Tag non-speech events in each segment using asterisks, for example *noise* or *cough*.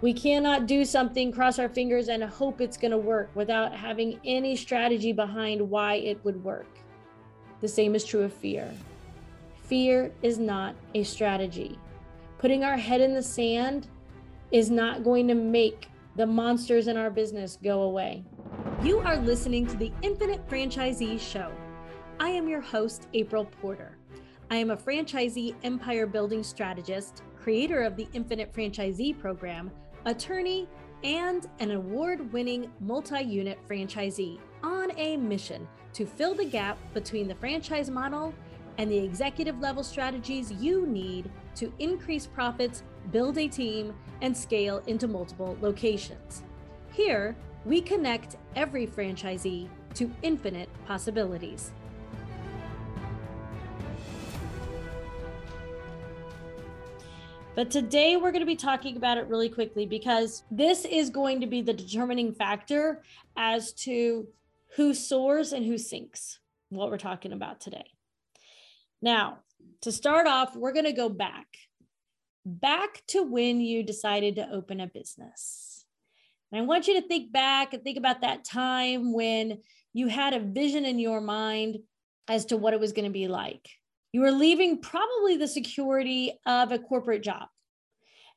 We cannot do something, cross our fingers, and hope it's going to work without having any strategy behind why it would work. The same is true of fear. Fear is not a strategy. Putting our head in the sand is not going to make the monsters in our business go away. You are listening to the Infinite Franchisee Show. I am your host, April Porter. I am a franchisee empire building strategist, creator of the Infinite Franchisee Program, attorney, and an award winning multi unit franchisee on a mission to fill the gap between the franchise model and the executive level strategies you need to increase profits, build a team, and scale into multiple locations. Here, we connect every franchisee to infinite possibilities. But today we're going to be talking about it really quickly because this is going to be the determining factor as to who soars and who sinks, what we're talking about today. Now, to start off, we're going to go back, back to when you decided to open a business. And I want you to think back and think about that time when you had a vision in your mind as to what it was going to be like. You were leaving probably the security of a corporate job.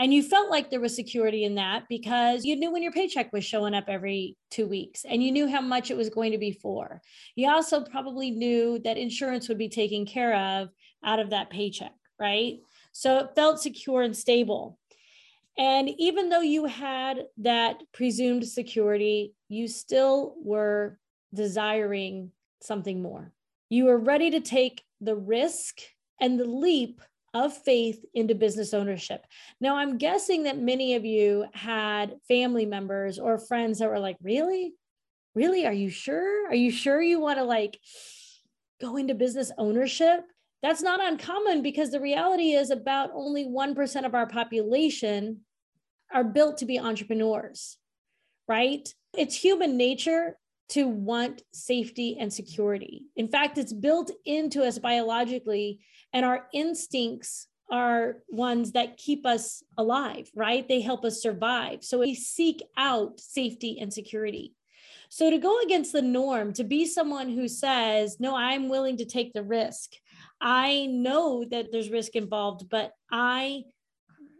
And you felt like there was security in that because you knew when your paycheck was showing up every two weeks and you knew how much it was going to be for. You also probably knew that insurance would be taken care of out of that paycheck, right? So it felt secure and stable. And even though you had that presumed security, you still were desiring something more. You were ready to take the risk and the leap of faith into business ownership. Now, I'm guessing that many of you had family members or friends that were like, Really? Really? Are you sure? Are you sure you want to like go into business ownership? That's not uncommon because the reality is about only 1% of our population are built to be entrepreneurs, right? It's human nature to want safety and security. In fact, it's built into us biologically, and our instincts are ones that keep us alive, right? They help us survive. So we seek out safety and security. So to go against the norm, to be someone who says, No, I'm willing to take the risk. I know that there's risk involved, but I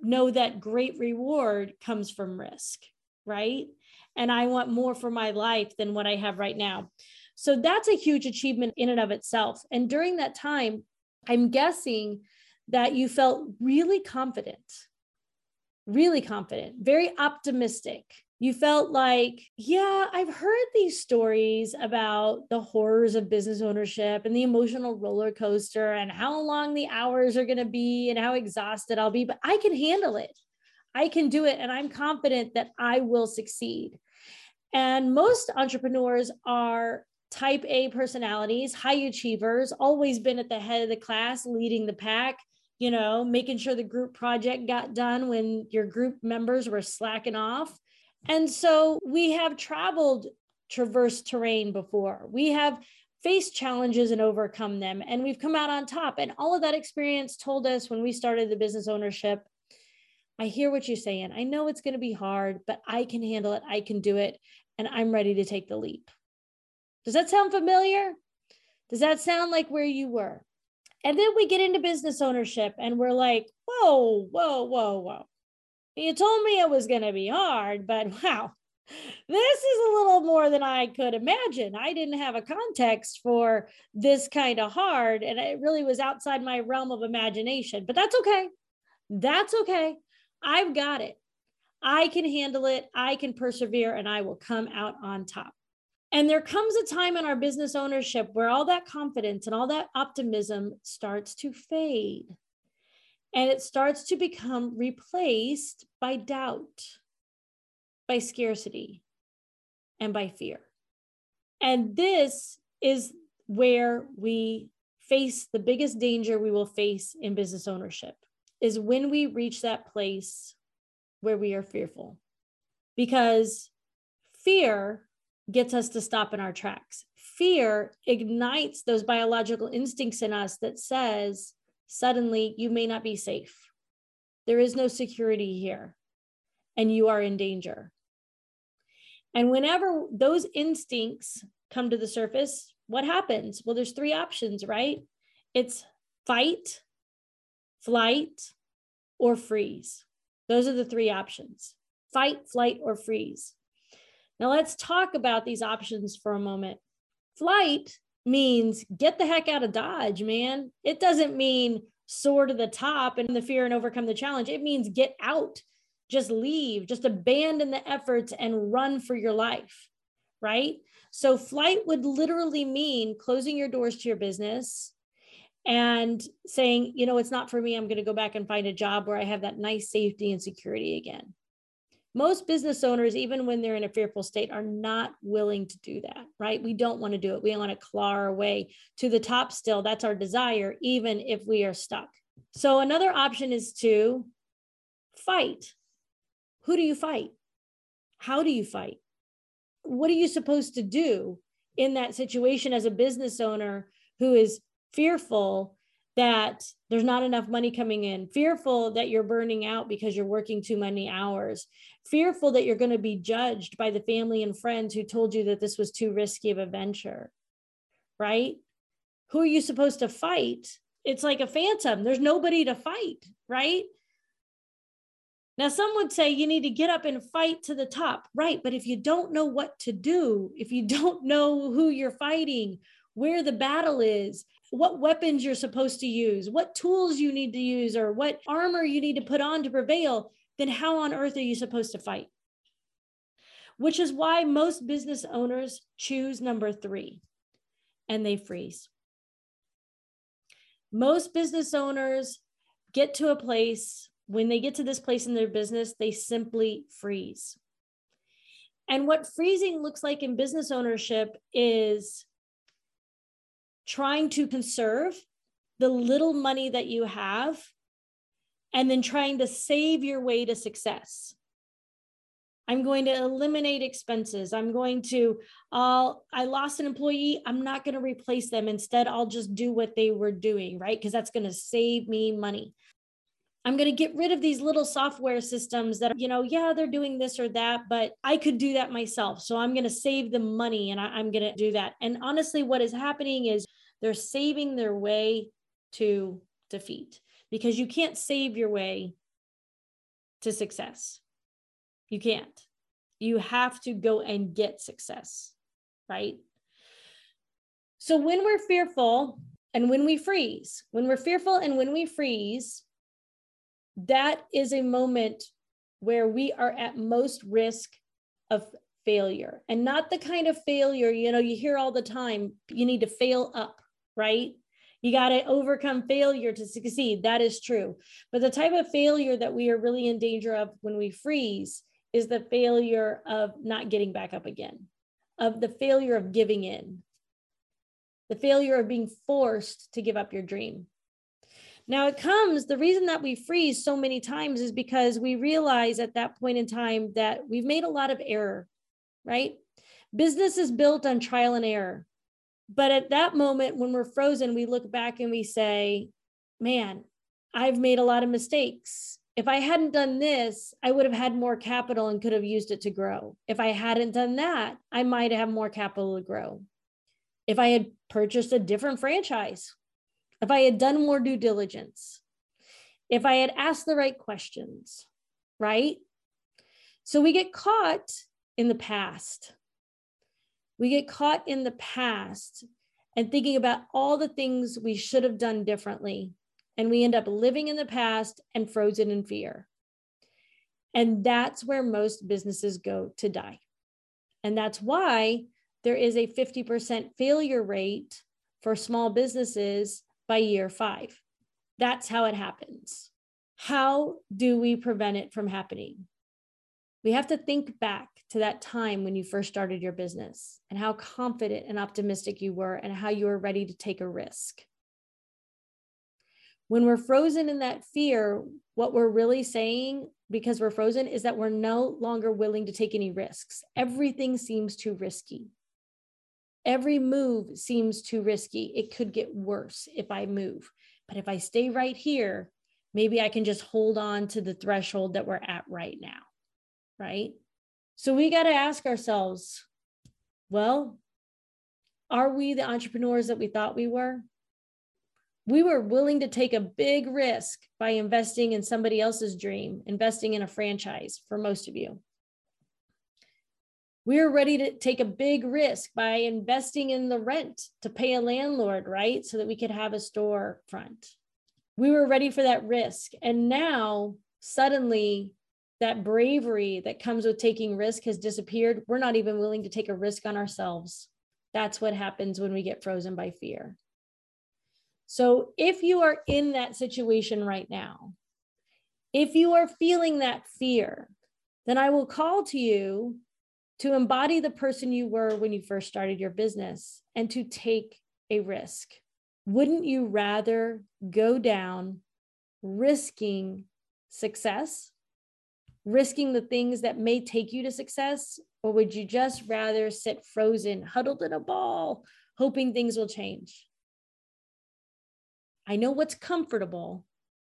know that great reward comes from risk, right? And I want more for my life than what I have right now. So that's a huge achievement in and of itself. And during that time, I'm guessing that you felt really confident, really confident, very optimistic, you felt like, yeah, I've heard these stories about the horrors of business ownership and the emotional roller coaster and how long the hours are going to be and how exhausted I'll be, but I can handle it. I can do it. And I'm confident that I will succeed. And most entrepreneurs are type A personalities, high achievers, always been at the head of the class, leading the pack, you know, making sure the group project got done when your group members were slacking off. And so we have traveled traversed terrain before. We have faced challenges and overcome them, and we've come out on top. And all of that experience told us when we started the business ownership I hear what you're saying. I know it's going to be hard, but I can handle it. I can do it. And I'm ready to take the leap. Does that sound familiar? Does that sound like where you were? And then we get into business ownership and we're like, whoa, whoa, whoa, whoa. You told me it was going to be hard, but *laughs* wow, this is a little more than I could imagine. I didn't have a context for this kind of hard, and it really was outside my realm of imagination, but that's okay. That's okay. I've got it. I can handle it. I can persevere, and I will come out on top. And there comes a time in our business ownership where all that confidence and all that optimism starts to fade and it starts to become replaced by doubt, by scarcity, and by fear. And this is where we face the biggest danger we will face in business ownership is when we reach that place where we are fearful because fear gets us to stop in our tracks fear ignites those biological instincts in us that says suddenly you may not be safe. There is no security here. and you are in danger. And whenever those instincts come to the surface, what happens? Well, there's three options, right? It's fight, flight, or freeze. Those are the three options fight, flight, or freeze. Now, let's talk about these options for a moment. Flight means get the heck out of Dodge, man. It doesn't mean soar to the top and the fear and overcome the challenge. It means get out, just leave, just abandon the efforts and run for your life, right? So, flight would literally mean closing your doors to your business and saying, you know, it's not for me. I'm going to go back and find a job where I have that nice safety and security again. Most business owners, even when they're in a fearful state, are not willing to do that, right? We don't want to do it. We want to claw our way to the top still. That's our desire, even if we are stuck. So, another option is to fight. Who do you fight? How do you fight? What are you supposed to do in that situation as a business owner who is fearful that there's not enough money coming in, fearful that you're burning out because you're working too many hours, fearful that you're going to be judged by the family and friends who told you that this was too risky of a venture, right? Who are you supposed to fight? It's like a phantom. There's nobody to fight, right? Now, some would say you need to get up and fight to the top, right? But if you don't know what to do, if you *laughs* don't know who you're fighting, where the battle is, what weapons you're supposed to use, what tools you need to use, or what armor you need to put on to prevail, then how on earth are you supposed to fight? Which is why most business owners choose number three and they freeze. Most business owners get to a place, when they get to this place in their business, they simply freeze. And what freezing looks like in business ownership is trying to conserve the little money that you have and then trying to save your way to success. I'm going to eliminate expenses. I'm going to, uh, I lost an employee. I'm not going to replace them. Instead, I'll just do what they were doing, right? Because that's going to save me money. I'm going to get rid of these little software systems that, you know, yeah, they're doing this or that, but I could do that myself. So I'm going to save the money and I, am going to do that. And honestly, what is happening is they're saving their way to defeat because you can't save your way to success. You can't. You have to go and get success, right? So when we're fearful and when we freeze, when we're fearful and when we freeze, that is a moment where we are at most risk of failure and not the kind of failure you know you hear all the time you need to fail up right you got to overcome failure to succeed that is true but the type of failure that we are really in danger of when we freeze is the failure of not getting back up again of the failure of giving in the failure of being forced to give up your dream now it comes, the reason that we freeze so many times is because we realize at that point in time that we've made a lot of error, right? Business is built on trial and error. But at that moment, when we're frozen, we look back and we say, man, I've made a lot of mistakes. If I hadn't done this, I would have had more capital and could have used it to grow. If I hadn't done that, I might have more capital to grow. If I had purchased a different franchise, if I had done more due diligence, if I had asked the right questions, right? So we get caught in the past. We get caught in the past and thinking about all the things we should have done differently. And we end up living in the past and frozen in fear. And that's where most businesses go to die. And that's why there is a 50% failure rate for small businesses by year five. That's how it happens. How do we prevent it from happening? We have to think back to that time when you first started your business and how confident and optimistic you were and how you were ready to take a risk. When we're frozen in that fear, what we're really saying because we're frozen is that we're no longer willing to take any risks. Everything seems too risky. Every move seems too risky. It could get worse if I move. But if I stay right here, maybe I can just hold on to the threshold that we're at right now. Right? So we got to ask ourselves well, are we the entrepreneurs that we thought we were? We were willing to take a big risk by investing in somebody else's dream, investing in a franchise for most of you. We're ready to take a big risk by investing in the rent to pay a landlord, right? So that we could have a store front. We were ready for that risk. And now suddenly that bravery that comes with taking risk has disappeared. We're not even willing to take a risk on ourselves. That's what happens when we get frozen by fear. So if you are in that situation right now, if you are feeling that fear, then I will call to you to embody the person you were when you first started your business and to take a risk. Wouldn't you rather go down risking success, risking the things that may take you to success, or would you just rather sit frozen, huddled in a ball, hoping things will change? I know what's comfortable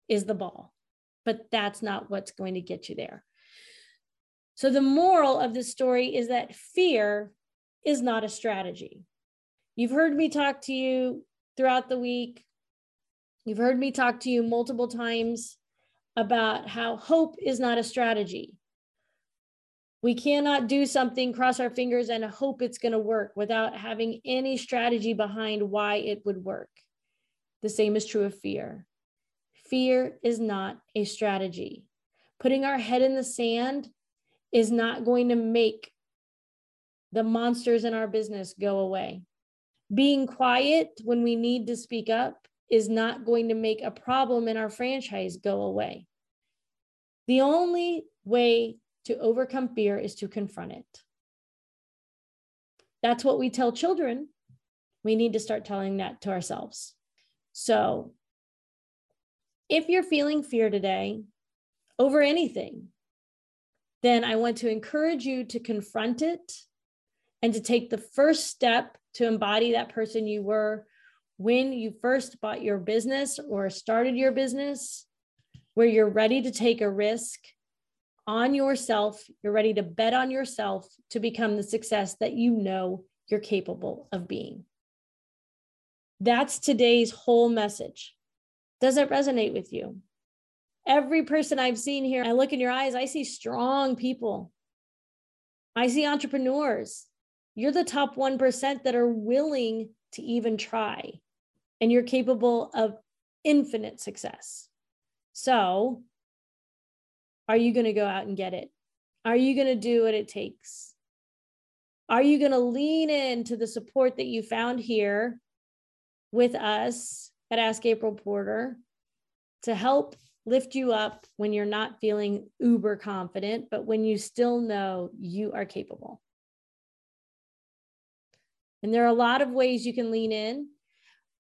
is the ball, but that's not what's going to get you there. So, the moral of this story is that fear is not a strategy. You've heard me talk to you throughout the week. You've heard me talk to you multiple times about how hope is not a strategy. We cannot do something, cross our fingers, and hope it's going to work without having any strategy behind why it would work. The same is true of fear. Fear is not a strategy. Putting our head in the sand is not going to make the monsters in our business go away. Being quiet when we need to speak up is not going to make a problem in our franchise go away. The only way to overcome fear is to confront it. That's what we tell children. We need to start telling that to ourselves. So, if you're feeling fear today over anything, then I want to encourage you to confront it and to take the first step to embody that person you were when you first bought your business or started your business, where you're ready to take a risk on yourself, you're ready to bet on yourself to become the success that you know you're capable of being. That's today's whole message. Does it resonate with you? Every person I've seen here, I look in your eyes, I see strong people. I see entrepreneurs. You're the top 1% that are willing to even try, and you're capable of infinite success. So, are you going to go out and get it? Are you going to do what it takes? Are you going to lean into the support that you found here with us at Ask April Porter to help lift you up when you're not feeling uber confident, but when you still know you are capable? And there are a lot of ways you can lean in.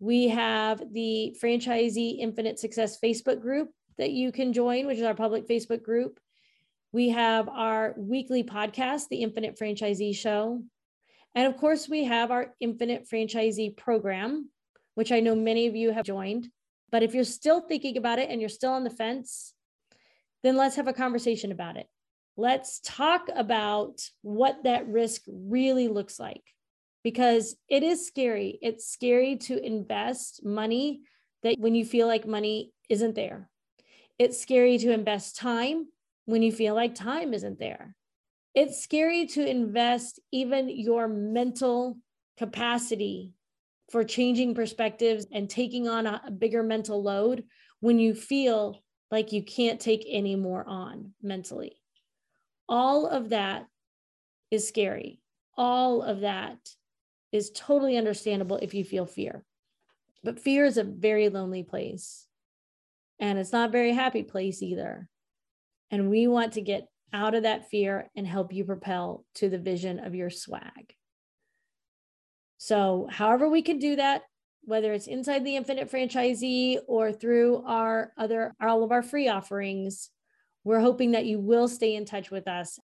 We have the Franchisee Infinite Success Facebook group that you can join, which is our public Facebook group. We have our weekly podcast, The Infinite Franchisee Show. And of course, we have our Infinite Franchisee program, which I know many of you have joined. But if you're still thinking about it and you're still on the fence, then let's have a conversation about it. Let's talk about what that risk really looks like because it is scary. It's scary to invest money that when you feel like money isn't there. It's scary to invest time when you feel like time isn't there. It's scary to invest even your mental capacity for changing perspectives and taking on a, bigger mental load when you feel like you can't take any more on mentally. All of that is scary. All of that is totally understandable if you feel fear. But fear is a very lonely place and it's not a very happy place either. And we want to get out of that fear and help you propel to the vision of your swag. So, however, we can do that, whether it's inside the Infinite Franchisee or through our other, all of our free offerings, we're hoping that you will stay in touch with us.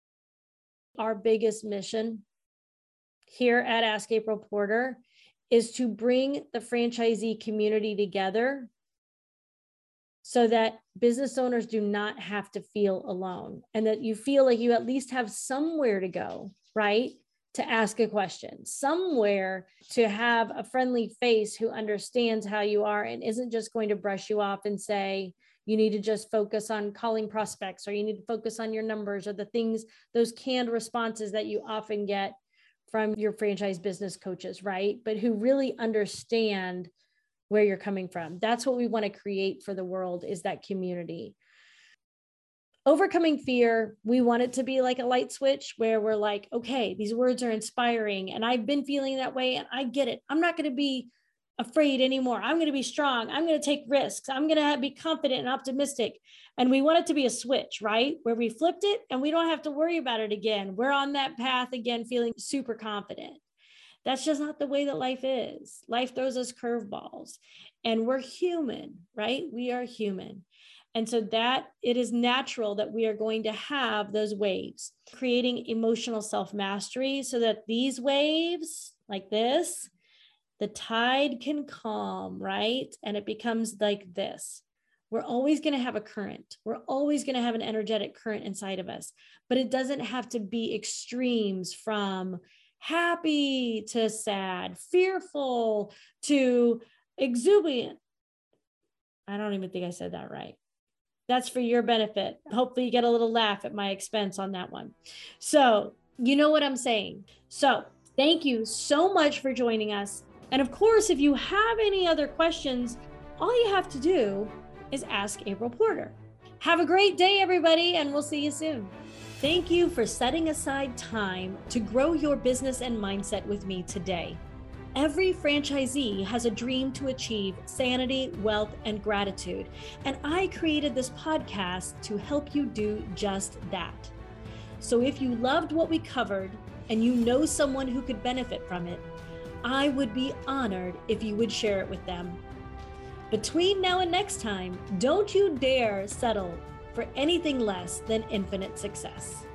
Our biggest mission here at Ask April Porter is to bring the franchisee community together so that business owners do not have to feel alone and that you feel like you at least have somewhere to go, right? To ask a question, somewhere to have a friendly face who understands how you are and isn't just going to brush you off and say, you need to just focus on calling prospects or you need to focus on your numbers or the things, those canned responses that you often get from your franchise business coaches, right? But who really understand where you're coming from. That's what we want to create for the world is that community. Overcoming fear, we want it to be like a light switch where we're like, okay, these words are inspiring and I've been feeling that way and I get it. I'm not going to be afraid anymore. I'm going to be strong. I'm going to take risks. I'm going to be confident and optimistic. And we want it to be a switch, right? Where we flipped it and we don't have to worry about it again. We're on that path again, feeling super confident. That's just not the way that life is. Life throws us curveballs and we're human, right? We are human. And so that it is natural that we are going to have those waves, creating emotional self mastery so that these waves, like this, the tide can calm, right? And it becomes like this. We're always going to have a current. We're always going to have an energetic current inside of us, but it doesn't have to be extremes from happy to sad, fearful to exuberant. I don't even think I said that right. That's for your benefit. Hopefully, you get a little laugh at my expense on that one. So, you know what I'm saying. So, thank you so much for joining us. And of course, if you have any other questions, all you have to do is ask April Porter. Have a great day, everybody, and we'll see you soon. Thank you for setting aside time to grow your business and mindset with me today. Every franchisee has a dream to achieve sanity, wealth, and gratitude, and I created this podcast to help you do just that. So if you loved what we covered and you know someone who could benefit from it, I would be honored if you would share it with them. Between now and next time, don't you dare settle for anything less than infinite success.